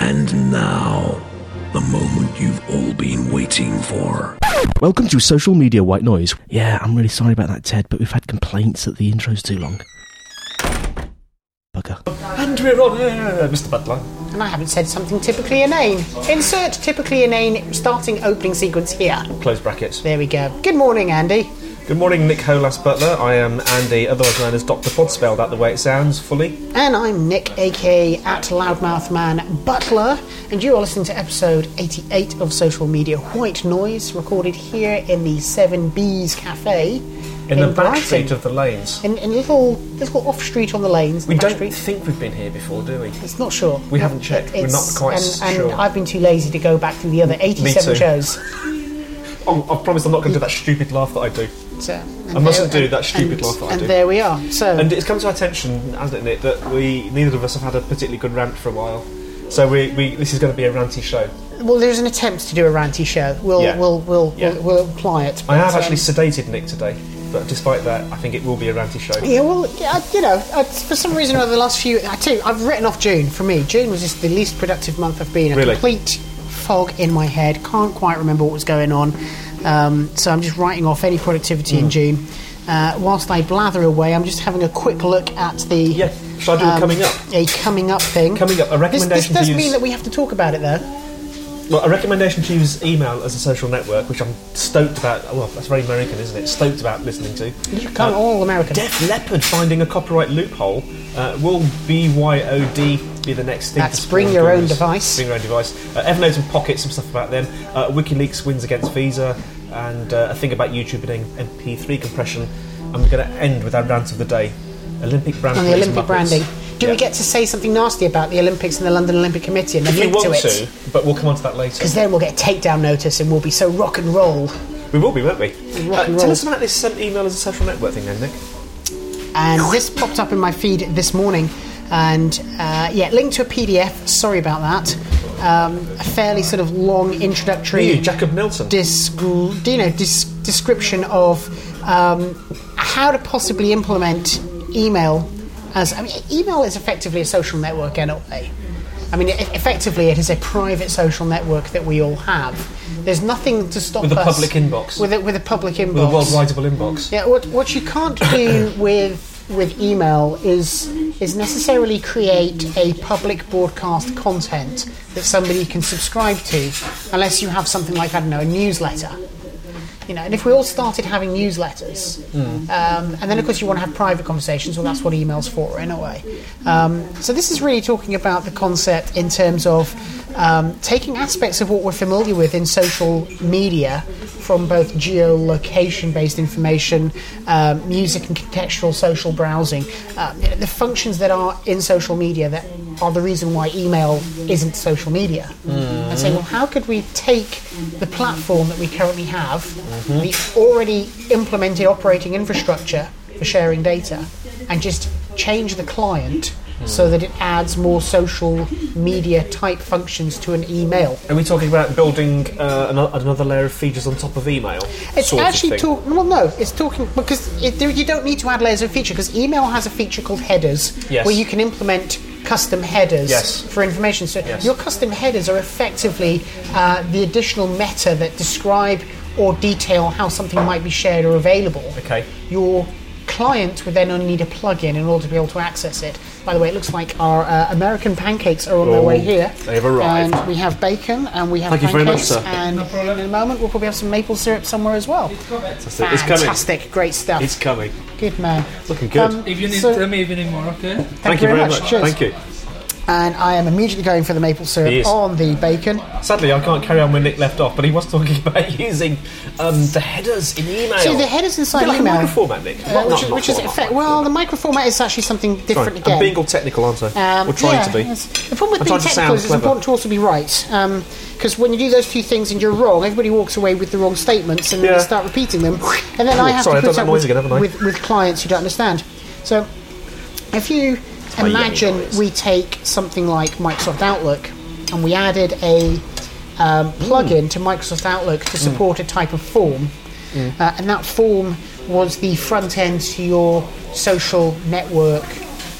And now, the moment you've all been waiting for. Welcome to Social Media White Noise. Yeah, I'm really sorry about that, Ted, but we've had complaints that the intro's too long. Bugger. And we're on air, Mr. Butler. And I haven't said something typically inane. Insert typically inane starting opening sequence here. Close brackets. There we go. Good morning, Andy. Good morning, Nicholas Butler. I am Andy, otherwise known as Dr. Pod, spelled out the way it sounds, fully. And I'm Nick, aka at Loudmouth Man Butler, and you are listening to episode 88 of Social Media White Noise, recorded here in the Seven Bees Cafe In, the back Brighton. street of the lanes. in, in a little little off street on the lanes. We the don't street. think we've been here before, do we? It's not sure. We haven't checked. We're not quite and, and. I've been too lazy to go back through the other 87 too. shows. Oh, I promise I'm not going to do that stupid laugh that I do. And I mustn't there- do that stupid and, I And do. there we are. So And it's come to our attention, hasn't it, that we neither of us have had a particularly good rant for a while. So we, we this is going to be a ranty show. Well, there's an attempt to do a ranty show. We'll Yeah. we'll we'll, Yeah. we'll we'll apply it. I have But, actually um, sedated Nick today, but despite that, I think it will be a ranty show. yeah, well, I- you know, I, for some reason over the last few, I tell you, I've written off June. For me, June was just the least productive month I've been. A Really? complete fog in my head. Can't quite remember what was going on. Um, so I'm just writing off any productivity Hmm. in June. Uh, whilst I blather away, I'm just having a quick look at the Yeah, shall I do a coming up? A coming up thing. Coming up, a This, recommendation this to does mean that we have to talk about it, though. Well, a recommendation to use email as a social network, which I'm stoked about. Well, that's very American, isn't it? Stoked about listening to. You can't all American. Def Leppard finding a copyright loophole. Uh, will BYOD be the next thing? That's bring your own device. Bring your own device. Uh, Evernote and Pocket, some stuff about them. Uh, WikiLeaks wins against Visa, and uh, a thing about YouTube and MP3 compression. And we're going to end with our rant of the day. Olympic brand on the Olympic branding. Do Yeah. we get to say something nasty about the Olympics and the London Olympic Committee and then If link want to to, but we'll come on to that later. Because then we'll get a takedown notice and we'll be so rock and roll. We will be, won't we? Uh, tell us about this um, email as a social network thing, then, Nick. And this popped up in my feed this morning. And uh, yeah, linked to a PDF. Sorry about that. Um, a fairly sort of long introductory You, Jacob Milton. disc- you know, dis- description of um, how to possibly implement email as I mean, email is effectively a social network anyway. I mean, effectively, it is a private social network that we all have. There's nothing to stop With a us public inbox. With a, with a public inbox. With a world writable inbox. Yeah, what what you can't do with with email is is necessarily create a public broadcast content that somebody can subscribe to, unless you have something like I don't know a newsletter. You know, and if we all started having newsletters, um, and then of course you want to have private conversations, well, that's what email's for in a way. Um, so this is really talking about the concept in terms of um, taking aspects of what we're familiar with in social media from both geolocation-based information, um, music and contextual social browsing, uh, you know, the functions that are in social media that are the reason why email isn't social media. And say, well, how could we take the platform that we currently have, the already implemented operating infrastructure for sharing data, and just change the client so that it adds more social media type functions to an email. Are we talking about building uh, another layer of features on top of email? It's actually talking. Well, no, it's talking because it, you don't need to add layers of feature because email has a feature called headers Yes. where you can implement custom headers Yes. for information. So Yes. your custom headers are effectively uh, the additional meta that describe or detail how something might be shared or available. Okay. Your client would then only need a plugin in order to be able to access it. By the way, it looks like our uh, American pancakes are on their Oh, way here. they have arrived. And we have bacon and we have Thank you very much, pancakes. sir. And in a moment, we'll probably have some maple syrup somewhere as well. It's coming. Fantastic, great stuff. It's coming. Good man. Looking good. If you need so- tell me if you need more, okay? Thank, you very much. Cheers. Thank you. And I am immediately going for the maple syrup on the bacon. Sadly, I can't carry on where Nick left off, but he was talking about using um, the headers in email. So the headers inside like email, a microformat, Nick. uh, Not- which, is, which is format. effect, well, the microformat is actually something different again. I'm being all technical, aren't I? Um, We're trying yeah, to be. The problem with I'm being trying to technical sound is it's clever. important to also be right. Because when you do those two things and you're wrong, everybody walks away with the wrong statements and then Yeah. they start repeating them. And then I have sorry, I've to done put that up noise with, again, haven't I? with, with clients who don't understand. So if you imagine we take something like Microsoft Outlook and we added a um, plugin to Microsoft Outlook to support a type of form, uh, and that form was the front end to your social network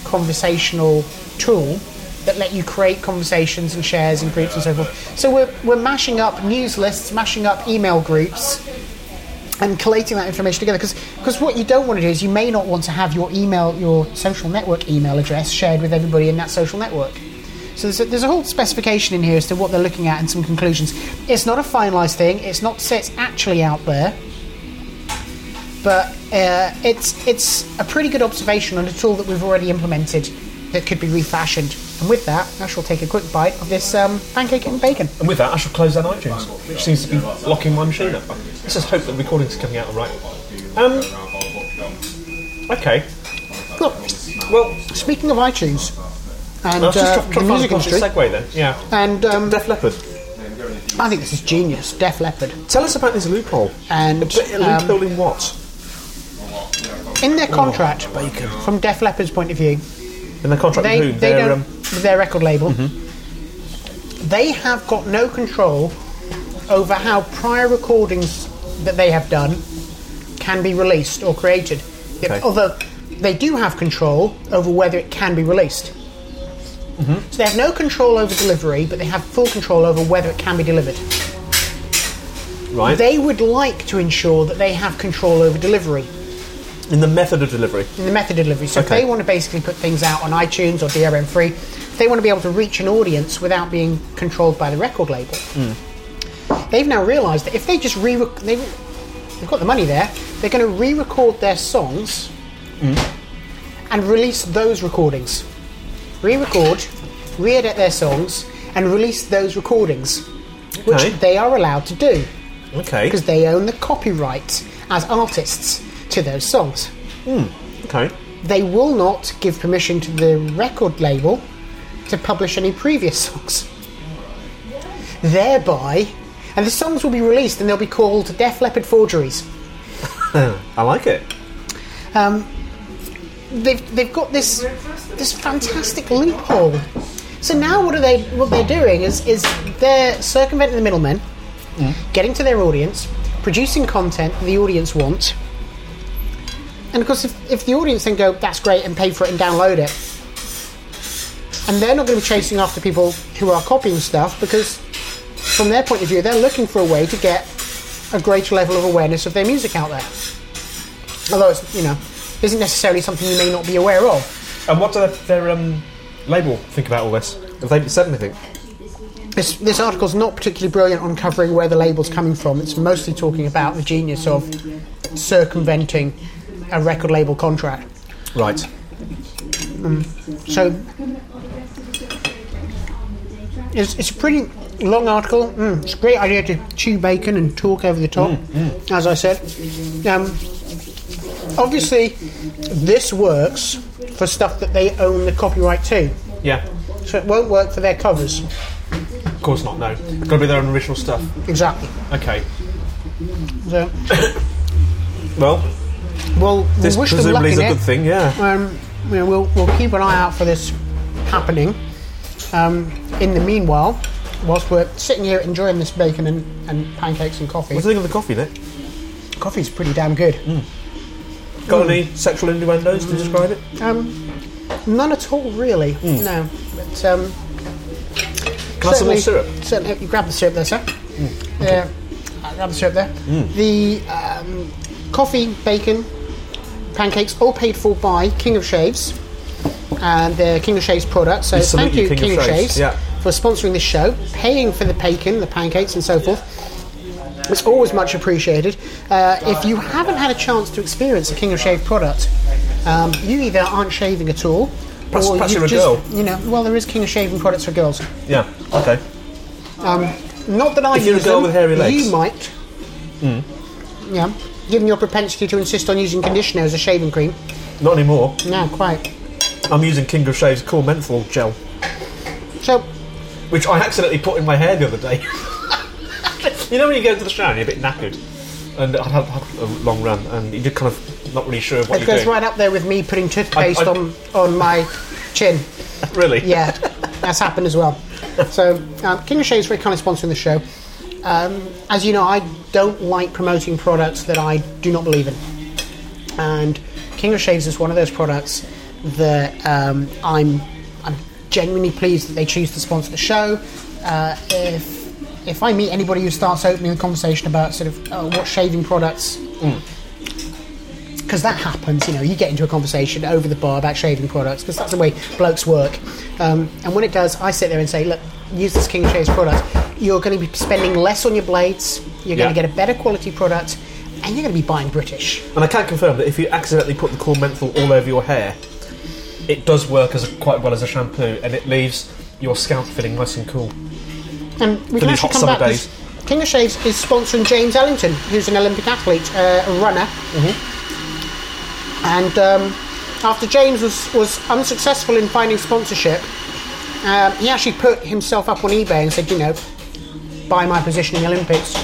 conversational tool that let you create conversations and shares and groups and so forth. So we're, we're mashing up news lists, mashing up email groups, and collating that information together. Because what you don't want to do is you may not want to have your email, your social network email address shared with everybody in that social network. So there's a, there's a whole specification in here as to what they're looking at and some conclusions. It's not a finalised thing. It's not say it's actually out there, but uh, it's it's a pretty good observation on a tool that we've already implemented that could be refashioned. And with that, I shall take a quick bite of this um, pancake and bacon. And with that, I shall close down iTunes, which seems to be locking my machine up. Let's just hope that the recording's coming out all right. Um, okay. Look, Well, speaking of iTunes and uh, the music industry, segue then. Yeah. and um, Def Leppard. I think this is genius. Def Leppard. Tell us about this loophole. And But um, loophole in what? in their contract, bacon. from Def Leppard's point of view, In the contract they, with they don't, um, Mm-hmm. their record label, they have got no control over how prior recordings that they have done can be released or created. Okay. Although they do have control over whether it can be released. Mm-hmm. So they have no control over delivery, but they have full control over whether it can be delivered. right. They would like to ensure that they have control over delivery. In the method of delivery. in the method of delivery. So if they want to basically put things out on iTunes or DRM free, they want to be able to reach an audience without being controlled by the record label. Hmm. They've now realised that if they just re they've, they've got the money there, they're going to re-record their songs Hmm. and release those recordings. Re-record, re-edit their songs, and release those recordings, which they are allowed to do Okay. because they own the copyright as artists to those songs Okay. they will not give permission to the record label to publish any previous songs. Thereby, and the songs will be released and they'll be called Def Leppard forgeries. I like it. Um, They've, they've got this this fantastic loophole. So now what are they what they're doing is is they're circumventing the middlemen, getting to their audience, producing content the audience want. And of course if, if the audience then go, that's great and pay for it and download it, and they're not going to be chasing after people who are copying stuff because from their point of view they're looking for a way to get a greater level of awareness of their music out there although it's you know isn't necessarily something you may not be aware of And what do their, their um, label think about all this? Have they said anything? this, this article's not particularly brilliant on covering where the label's coming from it's mostly talking about the genius of circumventing a record label contract Right. so it's, it's a pretty long article. Mm, it's a great idea to chew bacon and talk over the top, as I said. Um, obviously, this works for stuff that they own the copyright to, Yeah. so it won't work for their covers. Of course not. No. It's got to be their own original stuff. Exactly. Okay. So, Well, we'll, this we'll wish presumably is a it. good thing. Yeah. Um, you know, we'll, we'll keep an eye out for this happening. Um, in the meanwhile, whilst we're sitting here enjoying this bacon and, and pancakes and coffee, What do you think of the coffee, Nick? coffee's pretty damn good. Got any sexual innuendos to describe it? Um, none at all, really. No, but um, Can I some more syrup? Certainly, you grab the syrup there, sir. Yeah, I'll grab the syrup there. The um, coffee, bacon, pancakes, all paid for by King of Shaves and the King of Shaves product. So thank you, you, King of King, of Shaves. Shaves, Yeah. for sponsoring this show, paying for the bacon, the pancakes, and so forth. It's always much appreciated. Uh, if you haven't had a chance to experience a King of Shave product, um, you either aren't shaving at all, Perhaps- or perhaps you're a just, girl. You know, well, there is King of Shaving products for girls. Yeah. Okay. Not that I If you're a girl them, with hairy legs. You might. Yeah. Given your propensity to insist on using conditioner as a shaving cream. Not anymore. No, quite. I'm using King of Shaves Cool Menthol Gel, So, which I accidentally put in my hair the other day. you know when you go to the shower and you're a bit knackered, and I had, had a long run, and you're just kind of not really sure of what it you're goes doing. right up there with me putting toothpaste I- I- on, on my chin. Really? Yeah, that's happened as well. So, um, King of Shaves very kindly sponsoring the show. Um, as you know, I don't like promoting products that I do not believe in. And King of Shaves is one of those products that um, I'm, I'm genuinely pleased that they choose to sponsor the show. Uh, if if I meet anybody who starts opening the conversation about sort of uh, what shaving products, because that happens, you know, you get into a conversation over the bar about shaving products because that's the way blokes work. Um, and when it does, I sit there and say, look, use this King of Shaves product. You're going to be spending less on your blades. You're going to get a better quality product, and you're going to be buying British. And I can confirm that if you accidentally put the cool menthol all over your hair, it does work as a, quite well as a shampoo, and it leaves your scalp feeling nice and cool. And we For can these actually hot come summer back. 'cause King of Shaves is sponsoring James Ellington, who's an Olympic athlete, uh, a runner. And um, after James was, was unsuccessful in finding sponsorship, um, he actually put himself up on eBay and said, you know, buy my position in the Olympics.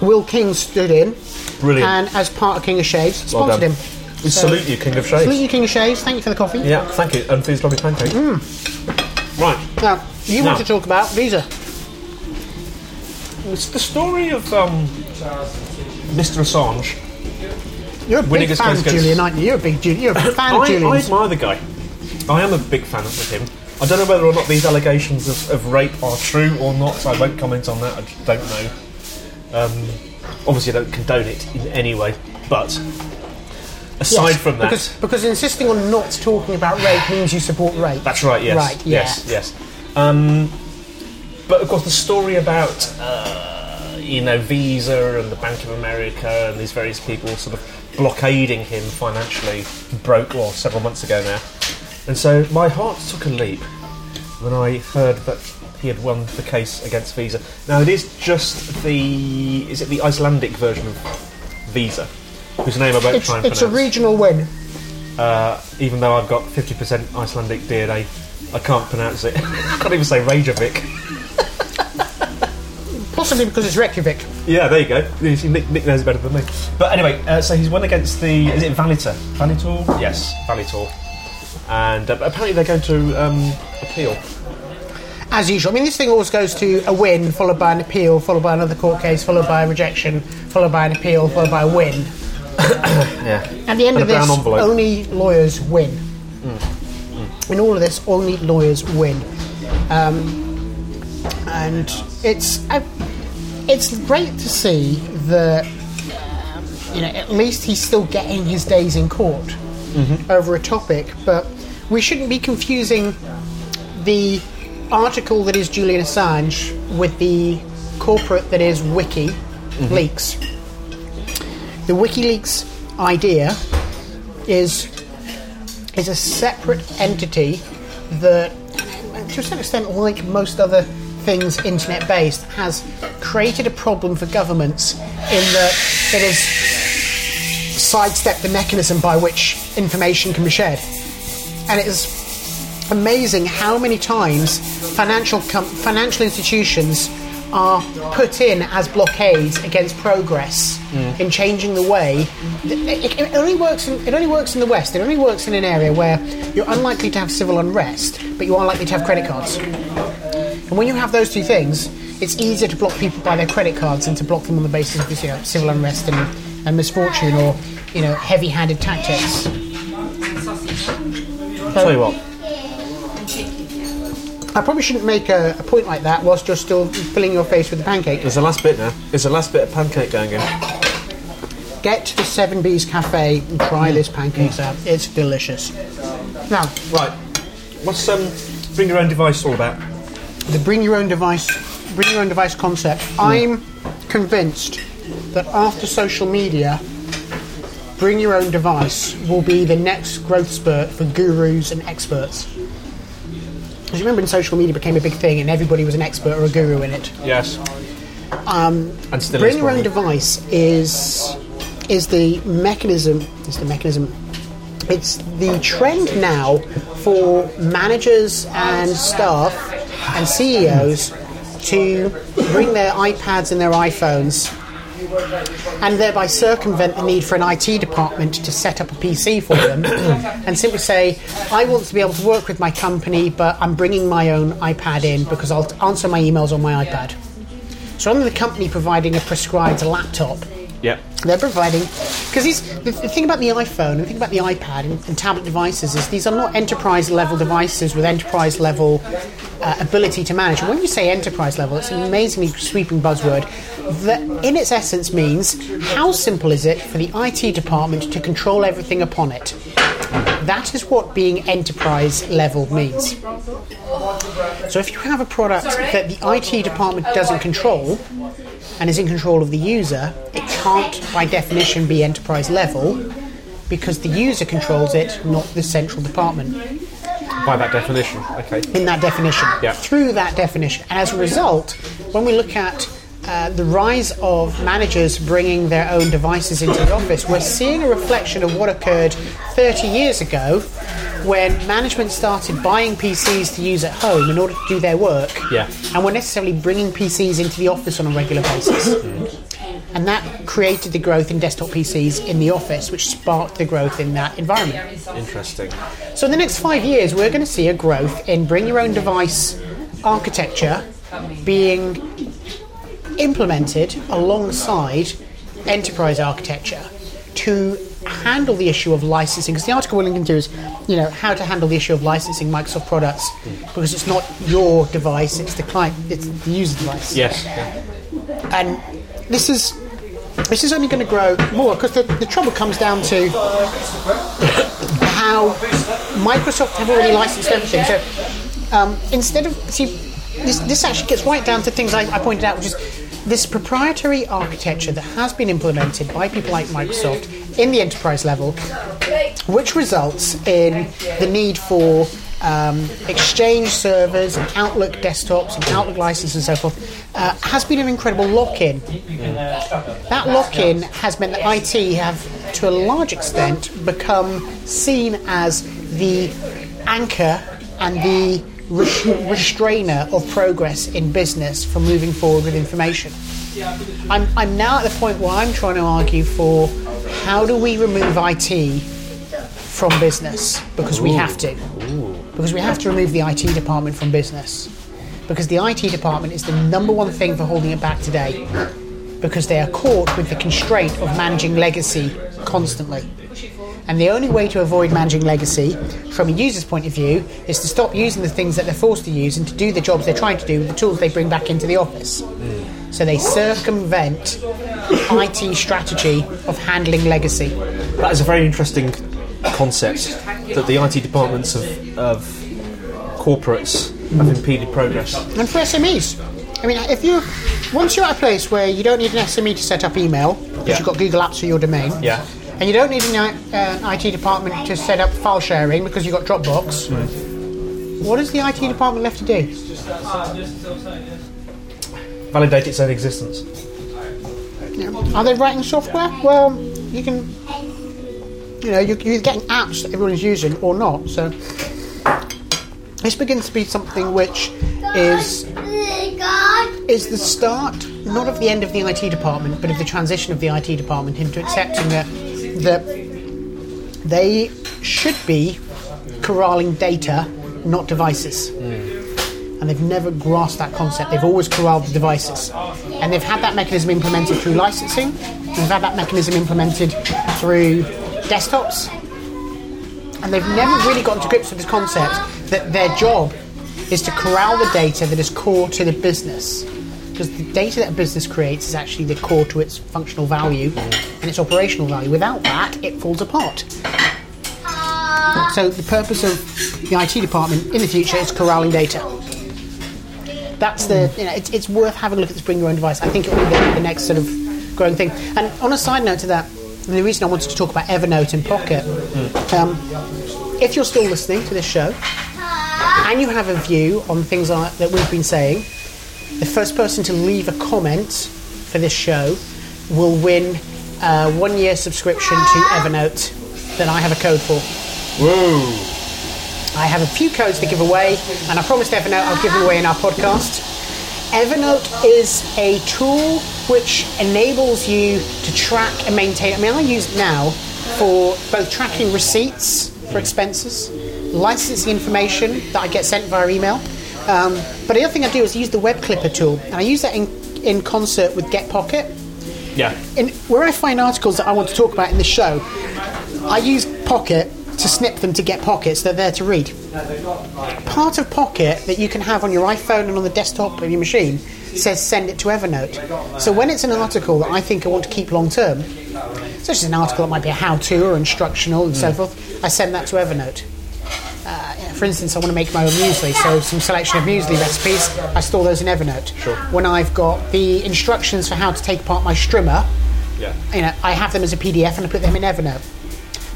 Will King stood in, Brilliant. and as part of King of Shaves, Well sponsored done. him. We So- salute you, King of Shaves. Salute you, King of Shaves. Thank you for the coffee. Yeah, thank you, and for these lovely pancakes. Right. Now, you want to talk about Visa. It's the story of um, Mr. Assange. You're a big fan of Julian, aren't you? You're a big, Ju- you're a big fan of I, I admire the guy. I am a big fan of him. I don't know whether or not these allegations of, of rape are true or not, so I won't comment on that. I just don't know. Um, obviously, I don't condone it in any way, but aside Yes, from that, because, because insisting on not talking about rape means you support rape. That's right. Yes. Right, yeah. Yes. Yes. Um, but of course, the story about uh, you know Visa and the Bank of America and these various people sort of blockading him financially broke well several months ago now, and so my heart took a leap when I heard that he had won the case against Visa. Now it is just the is it the Icelandic version of Visa, whose name I won't It's, try and it's a regional win. uh, even though I've got 50% Icelandic DNA, I can't pronounce it. I can't even say Reykjavik. Possibly because it's Reykjavik. Yeah, there you go. Nick, Nick knows better than me. But anyway, uh, so he's won against the. Is it Valitor? Valitor? Yes, Valitor. And uh, apparently they're going to um, appeal. As usual. I mean, this thing always goes to a win, followed by an appeal, followed by another court case, followed by a rejection, followed by an appeal, followed by a win. Yeah. At the end And of this, envelope. only lawyers win. In all of this, only lawyers win. Um, and it's uh, it's great to see that you know at least he's still getting his days in court Mm-hmm. over a topic, but we shouldn't be confusing the article that is Julian Assange with the corporate that is Wiki mm-hmm. Leaks. The WikiLeaks idea is is a separate entity that, to a certain extent, like most other things internet based, has created a problem for governments in that it has sidestepped the mechanism by which information can be shared. And it is amazing how many times financial com- financial institutions are put in as blockades against progress mm. in changing the way. It, it only works. In, it only works in the West. It only works in an area where you're unlikely to have civil unrest, but you are likely to have credit cards. And when you have those two things, it's easier to block people by their credit cards than to block them on the basis of you know, civil unrest and, and misfortune or you know heavy-handed tactics. Tell you what, I probably shouldn't make a, a point like that whilst you're still filling your face with the pancake. there's a last bit now. There's a last bit of pancake going in. Get to the Seven Bees Cafe and try mm. this pancakes mm. out. It's delicious. Now, Right. What's um, bring your own device all about? the bring your own device, bring your own device concept. Mm. I'm convinced that after social media, bring your own device will be the next growth spurt for gurus and experts. You remember, when social media became a big thing and everybody was an expert or a guru in it. Yes. Um, and still Bring your own device is is the mechanism. Is the mechanism. It's the trend now for managers and staff and CEOs to bring their iPads and their iPhones and thereby circumvent the need for an IT department to set up a PC for them and simply say, I want to be able to work with my company, but I'm bringing my own iPad in because I'll answer my emails on my iPad. So rather than the company providing a prescribed laptop, Yeah. they're providing Because the, the thing about the iPhone and the thing about the iPad and, and tablet devices is these are not enterprise level devices with enterprise level uh, ability to manage. And when you say enterprise level, it's an amazingly sweeping buzzword that, in its essence, means how simple is it for the IT department to control everything upon it? That is what being enterprise level means. So if you have a product that the IT department doesn't control and is in control of the user, it can't, by definition, be enterprise level because the user controls it, not the central department By that definition, okay. in that definition. Yeah. Through that definition. And as a result, when we look at uh, the rise of managers bringing their own devices into the office, we're seeing a reflection of what occurred 30 years ago when management started buying PCs to use at home in order to do their work Yeah. and were necessarily bringing PCs into the office on a regular basis. And that created the growth in desktop PCs in the office, which sparked the growth in that environment. Interesting. So in the next five years, we're going to see a growth in bring your own device architecture being implemented alongside enterprise architecture to handle the issue of licensing. Because the article we're linking to is, you know, how to handle the issue of licensing Microsoft products because it's not your device, it's the client, it's the user device Yes. And this is this is only going to grow more because the, the trouble comes down to how Microsoft have already licensed everything. So um, instead of see, this, this actually gets right down to things I, I pointed out, which is this proprietary architecture that has been implemented by people like Microsoft in the enterprise level, which results in the need for um, Exchange servers and Outlook desktops and Outlook licenses and so forth, uh, has been an incredible lock-in. That lock-in has meant that IT have, to a large extent, become seen as the anchor and the res- restrainer of progress in business for moving forward with information. I'm, I'm now at the point where I'm trying to argue for how do we remove IT from business because we have to. Because we have to remove the IT department from business. Because the IT department is the number one thing for holding it back today. Because they are caught with the constraint of managing legacy constantly. And the only way to avoid managing legacy, from a user's point of view, is to stop using the things that they're forced to use and to do the jobs they're trying to do with the tools they bring back into the office. So they circumvent IT strategy of handling legacy. That is a very interesting concept that the IT departments of, of corporates have impeded progress. And for SMEs, I mean, if you once you're at a place where you don't need an SME to set up email because Yeah. you've got Google Apps for your domain, Yeah. and you don't need an uh, IT department to set up file sharing because you've got Dropbox. What is the IT department left to do? Validate its own existence. Know, Are they writing software? Well, you can. You know, you're, you're getting apps that everyone's using or not. So this begins to be something which is is the start not of the end of the IT department, but of the transition of the IT department into accepting that that they should be corralling data, not devices. Hmm. And they've never grasped that concept. They've always corralled the devices. And they've had that mechanism implemented through licensing, and they've had that mechanism implemented through desktops. And they've never really gotten to grips with this concept that their job is to corral the data that is core to the business. Because the data that a business creates is actually the core to its functional value and its operational value. Without that, it falls apart. So the purpose of the IT department in the future is corralling data. That's the you know it's, it's worth having a look at this bring your own device. I think it will be the, the next sort of growing thing. And on a side note to that, the reason I wanted to talk about Evernote and Pocket, um, if you're still listening to this show and you have a view on things like- that we've been saying, the first person to leave a comment for this show will win a one year subscription to Evernote that I have a code for. Whoa! I have a few codes to give away, and I promised Evernote I'll give them away in our podcast. Evernote is a tool which enables you to track and maintain. I mean, I use it now for both tracking receipts for expenses, licensing information that I get sent via email. Um, but the other thing I do is use the Web Clipper tool, and I use that in, in concert with Get Pocket. Yeah. in, where I find articles that I want to talk about in the show, I use Pocket to snip them to get pockets. They're there to read. Part of Pocket that you can have on your iPhone and on the desktop of your machine says send it to Evernote. So when it's an article that I think I want to keep long term, such as an article that might be a how-to or instructional and so forth, I send that to Evernote. Uh, for instance, I want to make my own muesli, so some selection of muesli recipes, I store those in Evernote. Sure. When I've got the instructions for how to take apart my strimmer, Yeah. you know, I have them as a PDF and I put them in Evernote.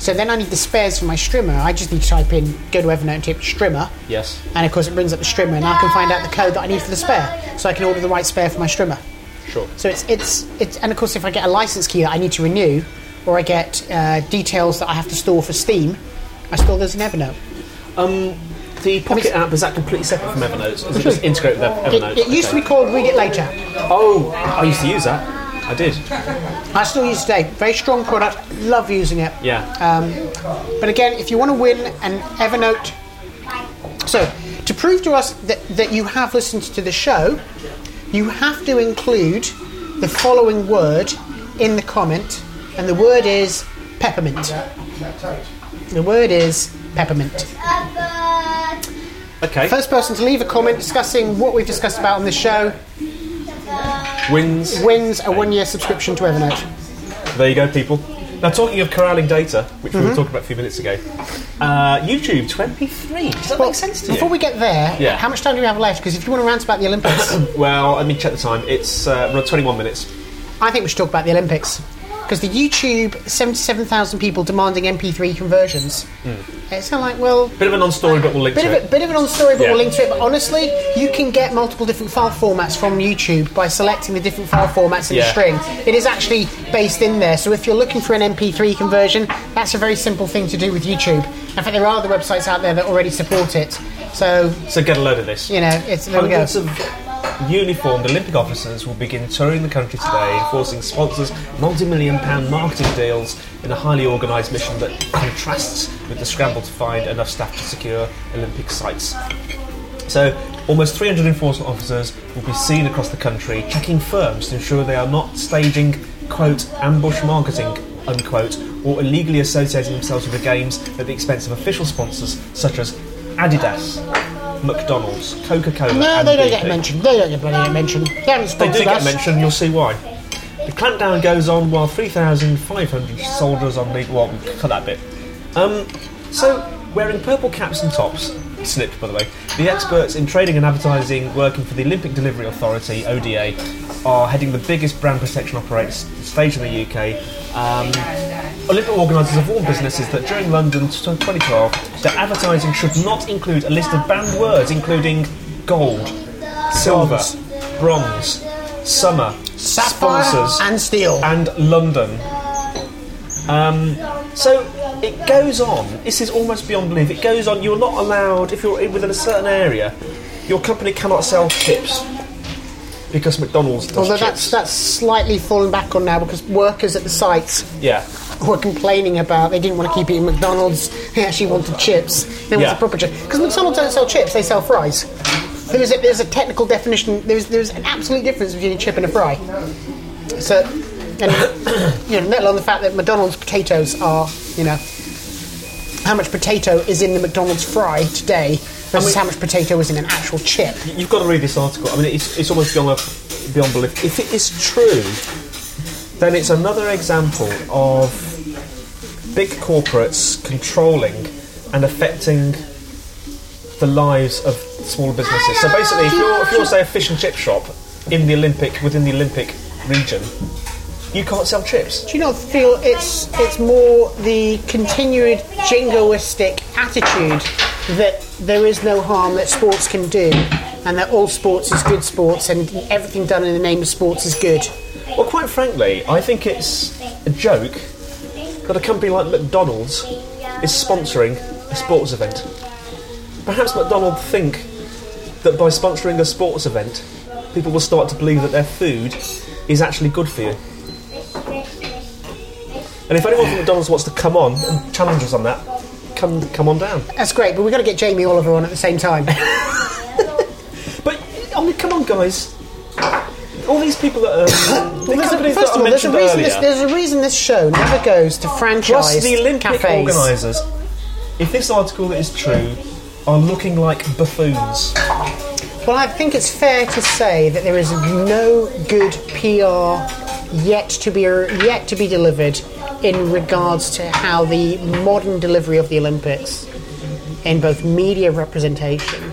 So then I need the spares for my strimmer. I just need to type in, go to Evernote and type strimmer, Yes. and of course it brings up the strimmer, and I can find out the code that I need for the spare, so I can order the right spare for my strimmer. Sure. So it's it's it's, and of course if I get a license key that I need to renew, or I get uh, details that I have to store for Steam, I store those in Evernote. Um, the Pocket app is that completely separate from Evernote? Is it just integrated with It, Evernote? it used to be called Read It Later. Oh, I used to use that. I did. I still use it today. Very strong product. Love using it. Yeah. Um, but again, if you want to win an Evernote, so to prove to us that, that you have listened to the show, you have to include the following word in the comment, and the word is peppermint. The word is peppermint. okay. First person to leave a comment discussing what we've discussed about on this show Wins. wins a one year subscription to Evernote. There you go, people. Now, talking of corralling data, which Mm-hmm. we were talking about a few minutes ago, uh, YouTube 23. Does that make sense to you? Before we get there, Yeah. how much time do we have left? Because if you want to rant about the Olympics, Well, let me check the time. It's uh, 21 minutes. I think we should talk about the Olympics. Because the YouTube, 77,000 people demanding MP3 conversions. Hmm. It's kind of like, well, Bit of a non-story, but we'll link bit to of, it. a, bit of an on story, but Yeah. we'll link to it. But honestly, you can get multiple different file formats from YouTube by selecting the different file formats in the string. It is actually based in there. So if you're looking for an MP3 conversion, that's a very simple thing to do with YouTube. In fact, there are other websites out there that already support it. So, So get a load of this. you know, it's there we go. Hundreds uniformed Olympic officers will begin touring the country today, enforcing sponsors multi-million pound marketing deals in a highly organised mission that contrasts with the scramble to find enough staff to secure Olympic sites. So, almost 300 enforcement officers will be seen across the country checking firms to ensure they are not staging, quote, ambush marketing, unquote, or illegally associating themselves with the games at the expense of official sponsors such as Adidas, McDonald's, Coca Cola. No, and they don't BP. get mentioned. They don't get bloody get mentioned. They haven't They sponsored do get mentioned, you'll see why. The clampdown goes on while 3,500 soldiers on legal. Well, we cut that bit. Um, so, wearing purple caps and tops, snipped by the way, the experts in trading and advertising working for the Olympic Delivery Authority, ODA, are heading the biggest brand protection operation stage in the UK. Um, Olympic organisers have warned businesses that during London 2012, their advertising should not include a list of banned words including gold, silver, bronze, summer, Sapphire sponsors, and steel. and London. Um, so it goes on. This is almost beyond belief. It goes on. You're not allowed if you're within a certain area. Your company cannot sell chips because McDonald's does Although chips. that's that's slightly fallen back on now because workers at the sites yeah. were complaining about they didn't want to keep eating McDonald's. They actually wanted chips. They wanted Yeah. proper chips because McDonald's don't sell chips; they sell fries. There is a, there's a technical definition. There's there's an absolute difference between a chip and a fry. So, and you know, let alone the fact that McDonald's potatoes are you know how much potato is in the McDonald's fry today versus how much potato is in an actual chip. You've got to read this article. I mean, it's, it's almost beyond, beyond belief. If it is true, then it's another example of big corporates controlling and affecting the lives of smaller businesses. So basically, if you're, if you're say a fish and chip shop in the Olympic within the Olympic region, you can't sell chips. Do you not feel it's it's more the continued jingoistic attitude that there is no harm that sports can do, and that all sports is good sports, and everything done in the name of sports is good? Well, quite frankly, I think it's a joke that a company like McDonald's is sponsoring a sports event. Perhaps McDonald's think that by sponsoring a sports event, people will start to believe that their food is actually good for you. And if anyone from McDonald's wants to come on and challenge us on that, come come on down. That's great, but we've got to get Jamie Oliver on at the same time. But I mean, come on, guys. all these people that um, the Well, there's a, first that of all, there's a reason earlier, this, there's a reason this show never goes to franchise the Olympic cafes. organisers, if this article is true, are looking like buffoons. Well, I think it's fair to say that there is no good PR yet to be yet to be delivered in regards to how the modern delivery of the Olympics, in both media representation,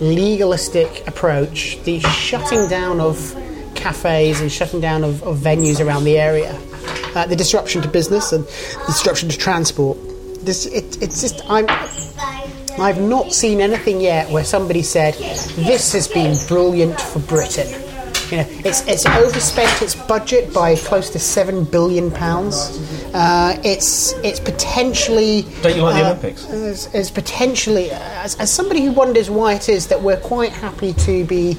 legalistic approach, the shutting down of cafes and shutting down of, of venues around the area, uh, the disruption to business and the disruption to transport. This it, it's just I'm. I've not seen anything yet where somebody said this has been brilliant for Britain. You know, it's it's overspent its budget by close to seven billion pounds. Uh, it's it's potentially Don't you like the uh, Olympics? It's, it's potentially as, as somebody who wonders why it is that we're quite happy to be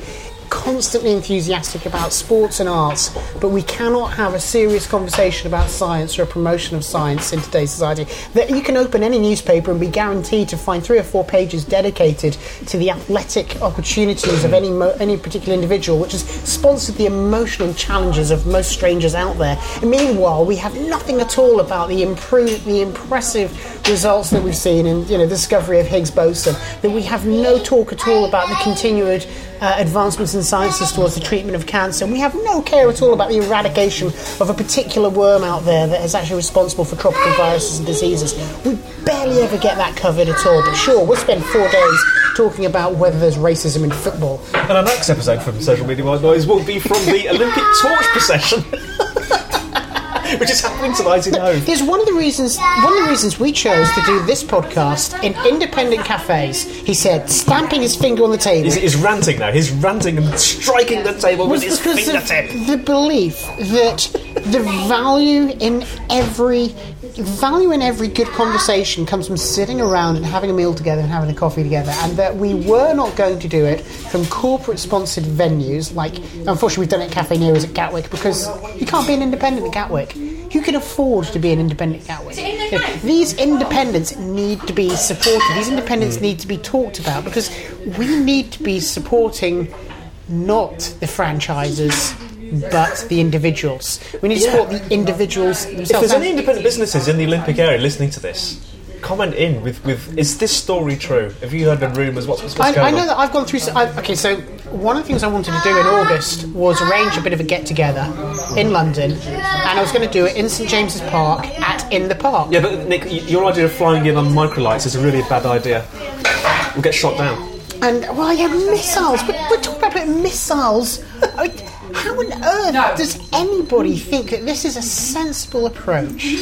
constantly enthusiastic about sports and arts, but we cannot have a serious conversation about science or a promotion of science in today's society. That you can open any newspaper and be guaranteed to find three or four pages dedicated to the athletic opportunities of any mo- any particular individual, which has sponsored the emotional challenges of most strangers out there. And meanwhile, we have nothing at all about the improve the impressive results that we've seen in you know the discovery of Higgs boson. That we have no talk at all about the continued uh, advancements in sciences towards the treatment of cancer. And we have no care at all about the eradication of a particular worm out there that is actually responsible for tropical viruses and diseases. We barely ever get that covered at all. But sure, we'll spend four days talking about whether there's racism in football. And our next episode from Social Media White Noise will be from the Olympic torch procession, which is happening tonight in Hove. There's one of the reasons one of the reasons we chose to do this podcast in independent cafes. He said, stamping his finger on the table. He's, he's ranting now. He's ranting and striking the table with his fingertip. the belief that the value in every value in every good conversation comes from sitting around and having a meal together and having a coffee together, and that we were not going to do it from corporate sponsored venues like unfortunately we've done it at Cafe Nero's at Gatwick because you can't be an independent at Gatwick. You can afford to be an independent at Gatwick. You know, these independents need to be supported. These independents need to be talked about because we need to be supporting not the franchises, but the individuals. We need to support the individuals If there's any independent businesses in the Olympic area listening to this, comment in with, with is this story true? Have you heard the rumours? What's, what's I, going I know on? that I've gone through. I, okay, so one of the things I wanted to do in August was arrange a bit of a get together in London, and I was going to do it in St James's Park at In the Park. Yeah, but Nick, y- your idea of flying in on microlights is a really bad idea. We'll get shot down. And well, yeah, missiles. We're, we're talking about missiles. I mean, how on earth does anybody think that this is a sensible approach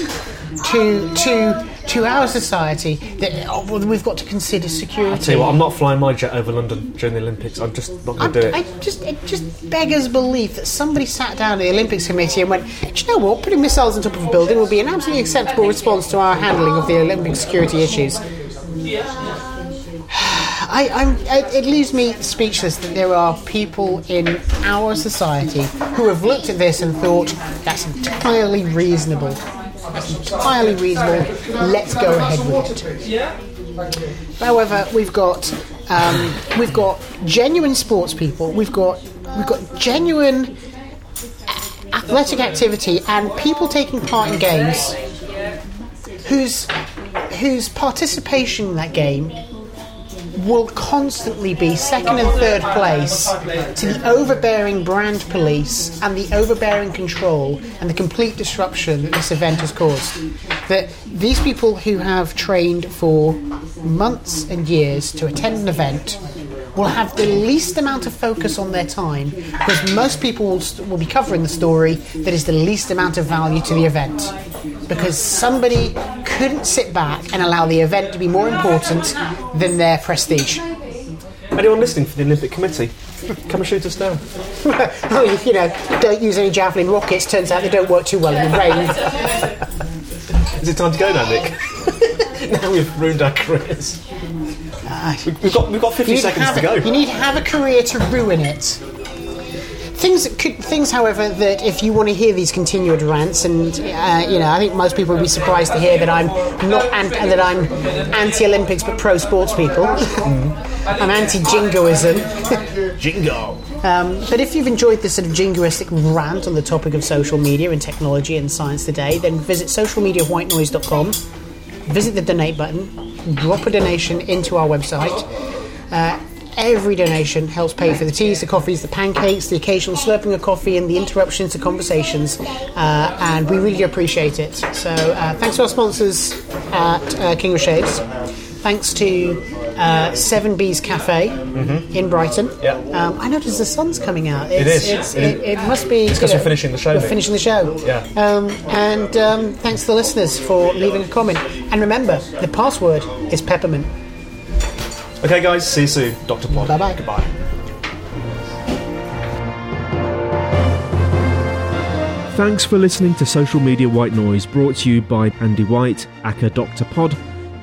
to to to our society? That oh, well, we've got to consider security. I tell you what, I'm not flying my jet over London during the Olympics. I'm just not going to do it. I just it just beggars belief that somebody sat down at the Olympics committee and went, do you know what? Putting missiles on top of a building will be an absolutely acceptable response to our handling of the Olympic security issues. I, I'm, it leaves me speechless that there are people in our society who have looked at this and thought that's entirely reasonable. That's entirely reasonable. Let's go ahead with it. However, we've got um, we've got genuine sports people. We've got we've got genuine athletic activity and people taking part in games whose whose participation in that game will constantly be second and third place to the overbearing brand police and the overbearing control and the complete disruption that this event has caused. That these people who have trained for months and years to attend an event will have the least amount of focus on their time because most people will, st- will be covering the story that is the least amount of value to the event because somebody couldn't sit back and allow the event to be more important than their prestige. Anyone listening for the Olympic Committee, come and shoot us down. oh, you know, don't use any javelin rockets. Turns out they don't work too well in the rain. Is it time to go now, Nick? now we've ruined our careers. We- We've got, we've got 50 You seconds have, to go. you need to have a career to ruin it. Things, could, things, however, that if you want to hear these continued rants, and uh, you know, I think most people would be surprised to hear that I'm not an- that I'm anti-Olympics but pro-sports people. I'm anti-jingoism. Jingo. Um, but if you've enjoyed this sort of jingoistic rant on the topic of social media and technology and science today, then visit socialmediawhitenoise.com, visit the donate button, drop a donation into our website. Uh, every donation helps pay for the teas, the coffees, the pancakes, the occasional slurping of coffee, and the interruptions to conversations, uh, and we really appreciate it. So uh, thanks to our sponsors at uh, King of Shaves. Thanks to uh, Seven Bees Cafe in Brighton. Mm-hmm. Yeah. Um, I noticed the sun's coming out. It's, is. It's, It it, is. it must be. It's 'cause you we're finishing the show, We're finishing the show. Yeah. Um, and um, thanks to the listeners for leaving a comment. And remember, the password is peppermint. Okay, guys, see you soon. Dr. Pod. Bye-bye. Goodbye. Thanks for listening to Social Media White Noise, brought to you by Andy White, aka Dr. Pod,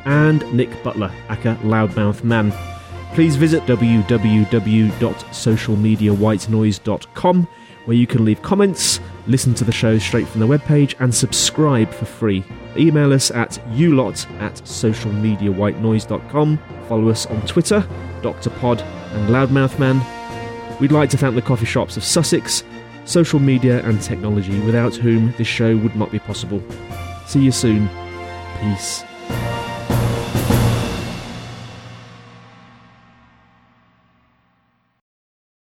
and Nick Butler, aka Loudmouth Man. Please visit www.socialmediawhitenoise.com where you can leave comments, listen to the show straight from the webpage, and subscribe for free. Email us at ulot at socialmediawhitenoise.com. Follow us on Twitter, Dr. Pod and Loudmouth Man. We'd like to thank the coffee shops of Sussex, social media and technology, without whom this show would not be possible. See you soon. Peace.